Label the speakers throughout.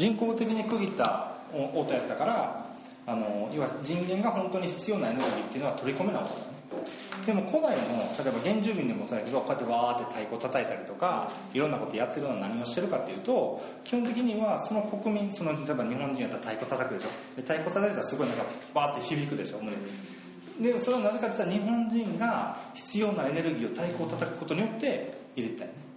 Speaker 1: 人工的に区切った音やったからあの要は人間が本当に必要なエネルギーっていうのは取り込めない音だね。でも古代の例えば原住民でもそうやけどこうやってわーって太鼓叩いたりとかいろんなことやってるのは何をしてるかっていうと基本的にはその国民その例えば日本人やったら太鼓叩くでしょ。で太鼓叩いたらすごいなんかバーって響くでしょ胸に。でそれはなぜかって言ったら日本人が必要なエネルギーを太鼓を叩くことによって入れてたよね。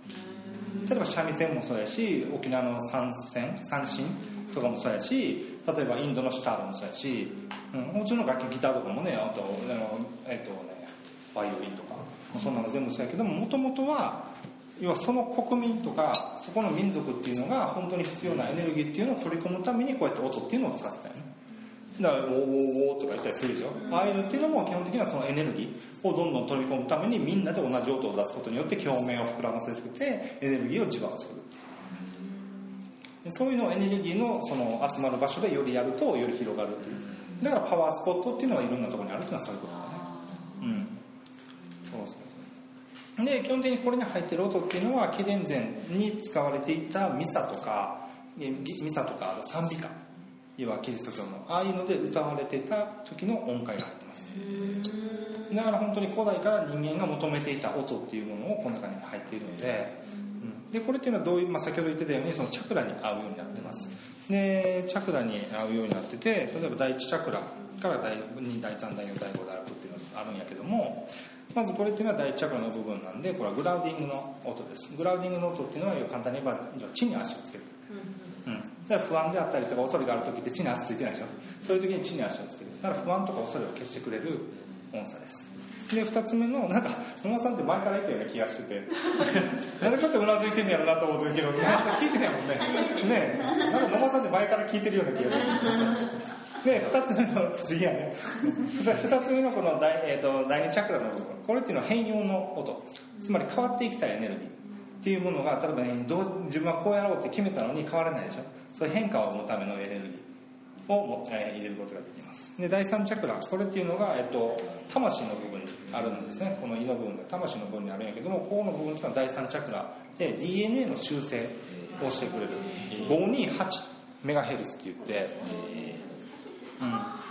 Speaker 1: 例えば三味線もそうやし沖縄の三線三振とかもそうやし例えばインドのシタールもそうやし、うん、普通の楽器ギターとかもねあとあのえっとねバイオリンとかそんなの全部そうやけどももともとは要はその国民とかそこの民族っていうのが本当に必要なエネルギーっていうのを取り込むためにこうやって音っていうのを使ってたよね。だから「ウォーウォーウォー」とか言ったりするでしょ？うああいうのっていうのも基本的にはそのエネルギーをどんどん取り込むためにみんなで同じ音を出すことによって表面を膨らませてエネルギーを自爆作る。でそういうのをエネルギーのその集まる場所でよりやるとより広がるっていう。だからパワースポットっていうのはいろんなところにあるっていうのはそういうことだね。うん。そうそう。で基本的にこれに入ってる音っていうのは紀元前に使われていたミサとかミサとか賛美歌。要はキリスト教のああいうので歌われてた時の音階が入ってます。だから本当に古代から人間が求めていた音っていうものをこの中に入っているので、うん、でこれっていうのはどういう、まあ、先ほど言ってたようにそのチャクラに合うようになってます。でチャクラに合うようになってて例えば第1チャクラから第2第3第4第5第6っていうのがあるんやけどもまずこれっていうのは第1チャクラの部分なんでこれはグラウディングの音です。グラウディングの音っていうのは簡単に言えば地に足をつける。不安であったりとか恐れがある時って地に足ついてないでしょ？そういう時に地に足をつける。だから不安とか恐れを消してくれる音差です。で2つ目のなんか野間さんって前から言ったような気がしてて。なんでこうやってうなずいてんやろなと思うけど野間さん聞いてないもんね。ねえ。なんか野間さんって前から聞いてるような気がするで2つ目の不思議やね。2つ目のこの第,、えーと、第2チャクラの部分。これっていうのは変容の音。つまり変わっていきたいエネルギーっていうものが例えばねどう自分はこうやろうって決めたのに変わらないでしょ？そういう変化を生むためのエネルギーをも、えー、入れることができます。で第3チャクラこれっていうのが、えっと、魂の部分にあるんですね。この胃の部分が魂の部分にあるんやけどもここの部分っていうのは第3チャクラで DNA の修正をしてくれる。528メガヘルツって言って。うん。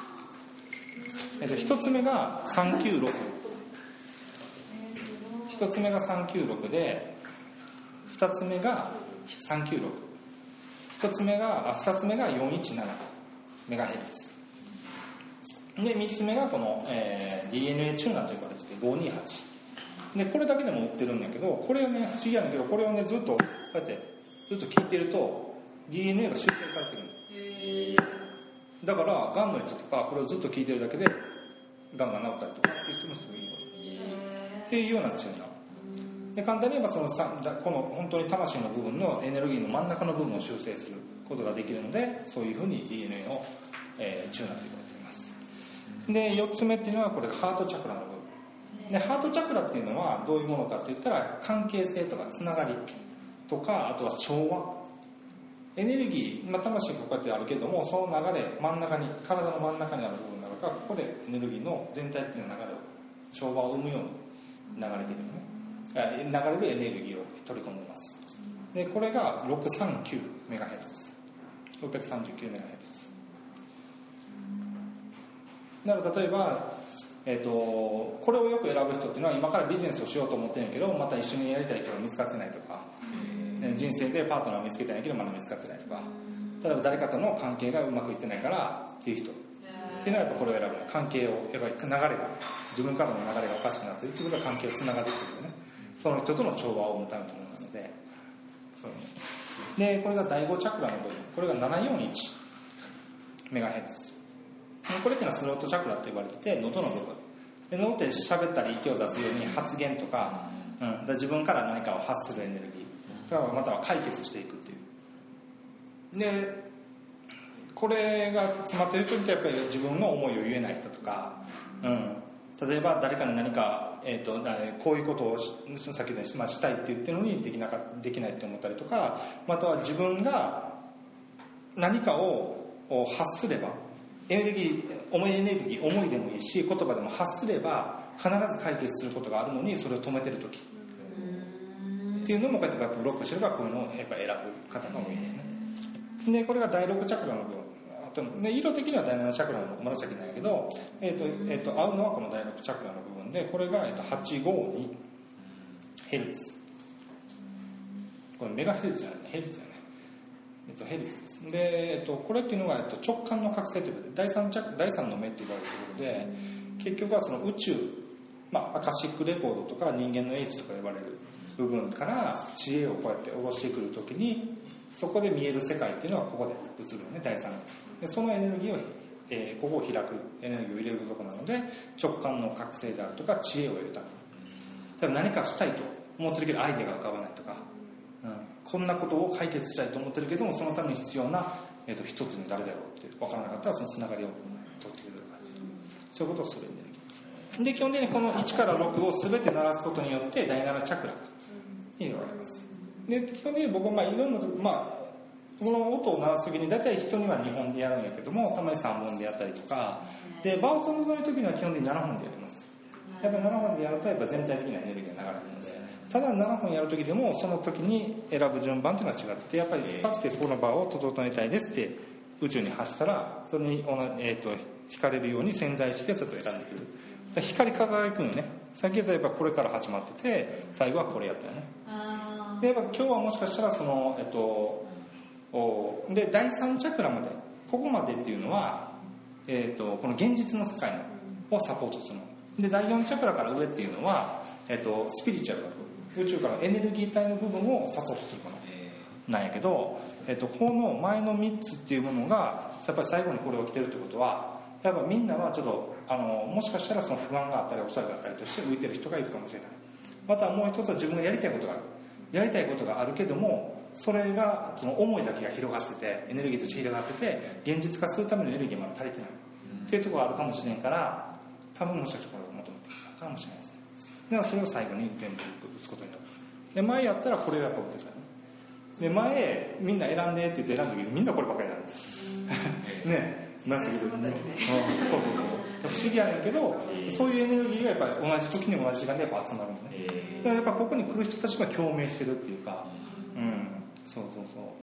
Speaker 1: えっと、1つ目が396 1つ目が396で2つ目が396 1つ目があ2つ目が417メガヘルツ。で3つ目がこの、えー、DNA チューナーと呼ばれてて528でこれだけでも売ってるんだけどこれをね不思議やねんけどこれをねずっとこうやってずっと聞いてると DNA が修正されてるだからがんの人とかこれをずっと聞いてるだけでがんが治ったりとかっていう人もすごいっていうようなチューナーで簡単に言えばそのこの本当に魂の部分のエネルギーの真ん中の部分を修正することができるのでそういうふうに DNA を、えー、チューナーと言われています。で4つ目っていうのはこれハートチャクラの部分。でハートチャクラっていうのはどういうものかって言ったら関係性とかつながりとかあとは調和。エネルギー、まあ、魂こうやってあるけどもその流れ真ん中に体の真ん中にある部分なのかここでエネルギーの全体的な流れを調和を生むように流れているのね。流れるエネルギーを取り込んでます。でこれが 639MHz 639MHz だから例えば、えーと、これをよく選ぶ人っていうのは今からビジネスをしようと思ってるんやけどまた一緒にやりたい人が見つかってないとか人生でパートナーを見つけたいんやけどまだ見つかってないとか例えば誰かとの関係がうまくいってないからっていう人。っていうのはやっぱこれを選ぶ関係をやっぱり流れが自分からの流れがおかしくなってるっていうことは関係をつながっていくんでねその人との調和を生むためのものなのででこれが第5チャクラの部分。これが741メガヘルツ。これっていうのはスロートチャクラと呼ばれてて喉の部分。で喉って喋ったり息を出すように発言とか,、うん、自分から何かを発するエネルギー。または解決していくっていう。でこれが詰まってる人ってやっぱり自分の思いを言えない人とか、うん、例えば誰かに何か、えーと、こういうことをさっきで、まあ、したいって言ってるのにできなかできないって思ったりとかまたは自分が何かを発すればエネルギー重いエネルギー思いでもいいし言葉でも発すれば必ず解決することがあるのにそれを止めてる時。っていうのもこうやってブロックしてればこういうのをやっぱ選ぶ方が多いんですね。でこれが第6チャクラの部分。とで色的には第7チャクラの紫なんやけど、えーとえーと、合うのはこの第6チャクラの部分でこれが、えーと、852ヘルツ。これメガヘルツじゃないヘルツじゃないえっと、ヘルツです。で、えっと、これっていうのが、えっと、直感の覚醒ということで第三第三の目って言われていることで結局はその宇宙、まあ、アカシックレコードとか人間の英知とか呼ばれる部分から知恵をこうやって下ろしてくる時にそこで見える世界っていうのはここで映るよね第三。でそのエネルギーを、えー、ここを開くエネルギーを入れるとこなので直感の覚醒であるとか知恵を得るため。多分何かしたいと思ってるけどアイデアが浮かばないとか、うん、こんなことを解決したいと思ってるけどもそのために必要な、えーと、一つに誰だろうって分からなかったらそのつながりを取ってくれるとかそういうことをするエネルギーで基本的にこの1から6を全て鳴らすことによって第7チャクラに言われます。で基本的に僕はまあいろんなまあこの音を鳴らす時に大体人には2本でやるんやけどもたまに3本でやったりとか。でバーストの時には基本的に7本でやります。やっぱり7本でやるとやっぱ全体的なエネルギーが流れるので。ただ7本やる時でもその時に選ぶ順番っていうのは違っててやっぱりパッてこの場を整えたいですって宇宙に発したらそれに、えーと、惹かれるように潜在意識がちょっと選んでくる。光り輝くのね。さっき言ったやっぱこれから始まってて最後はこれやったよね。でやっぱ今日はもしかしたらそのえっとおで第3チャクラまでここまでっていうのは、えーと、この現実の世界のをサポートするの。で第4チャクラから上っていうのは、えーと、スピリチュアル宇宙からエネルギー体の部分をサポートするもの。なんやけど、えーと、この前の3つっていうものがやっぱり最後にこれ起きてるってことはやっぱみんなはちょっとあのもしかしたらその不安があったり恐れがあったりとして浮いてる人がいるかもしれない。またもう一つは自分がやりたいことがある。やりたいことがあるけどもそれがその思いだけが広がっててエネルギーとして広がってて現実化するためのエネルギーまだ足りてない、っていうところがあるかもしれんから多分もしかしたらこれを求めていたかもしれないですね。だからそれを最後に全部打つことになる。で前やったらこれをやっぱ打ってた。ねで前みんな選んでって言って選んだ時にみんなこればっかり選んで ねなすぎる、うん、そうそうそう。不思議やねんけどそういうエネルギーがやっぱり同じ時に同じ時間でやっぱ集まるんだねだからやっぱここに来る人たちが共鳴してるっていうか。うん。そうそうそう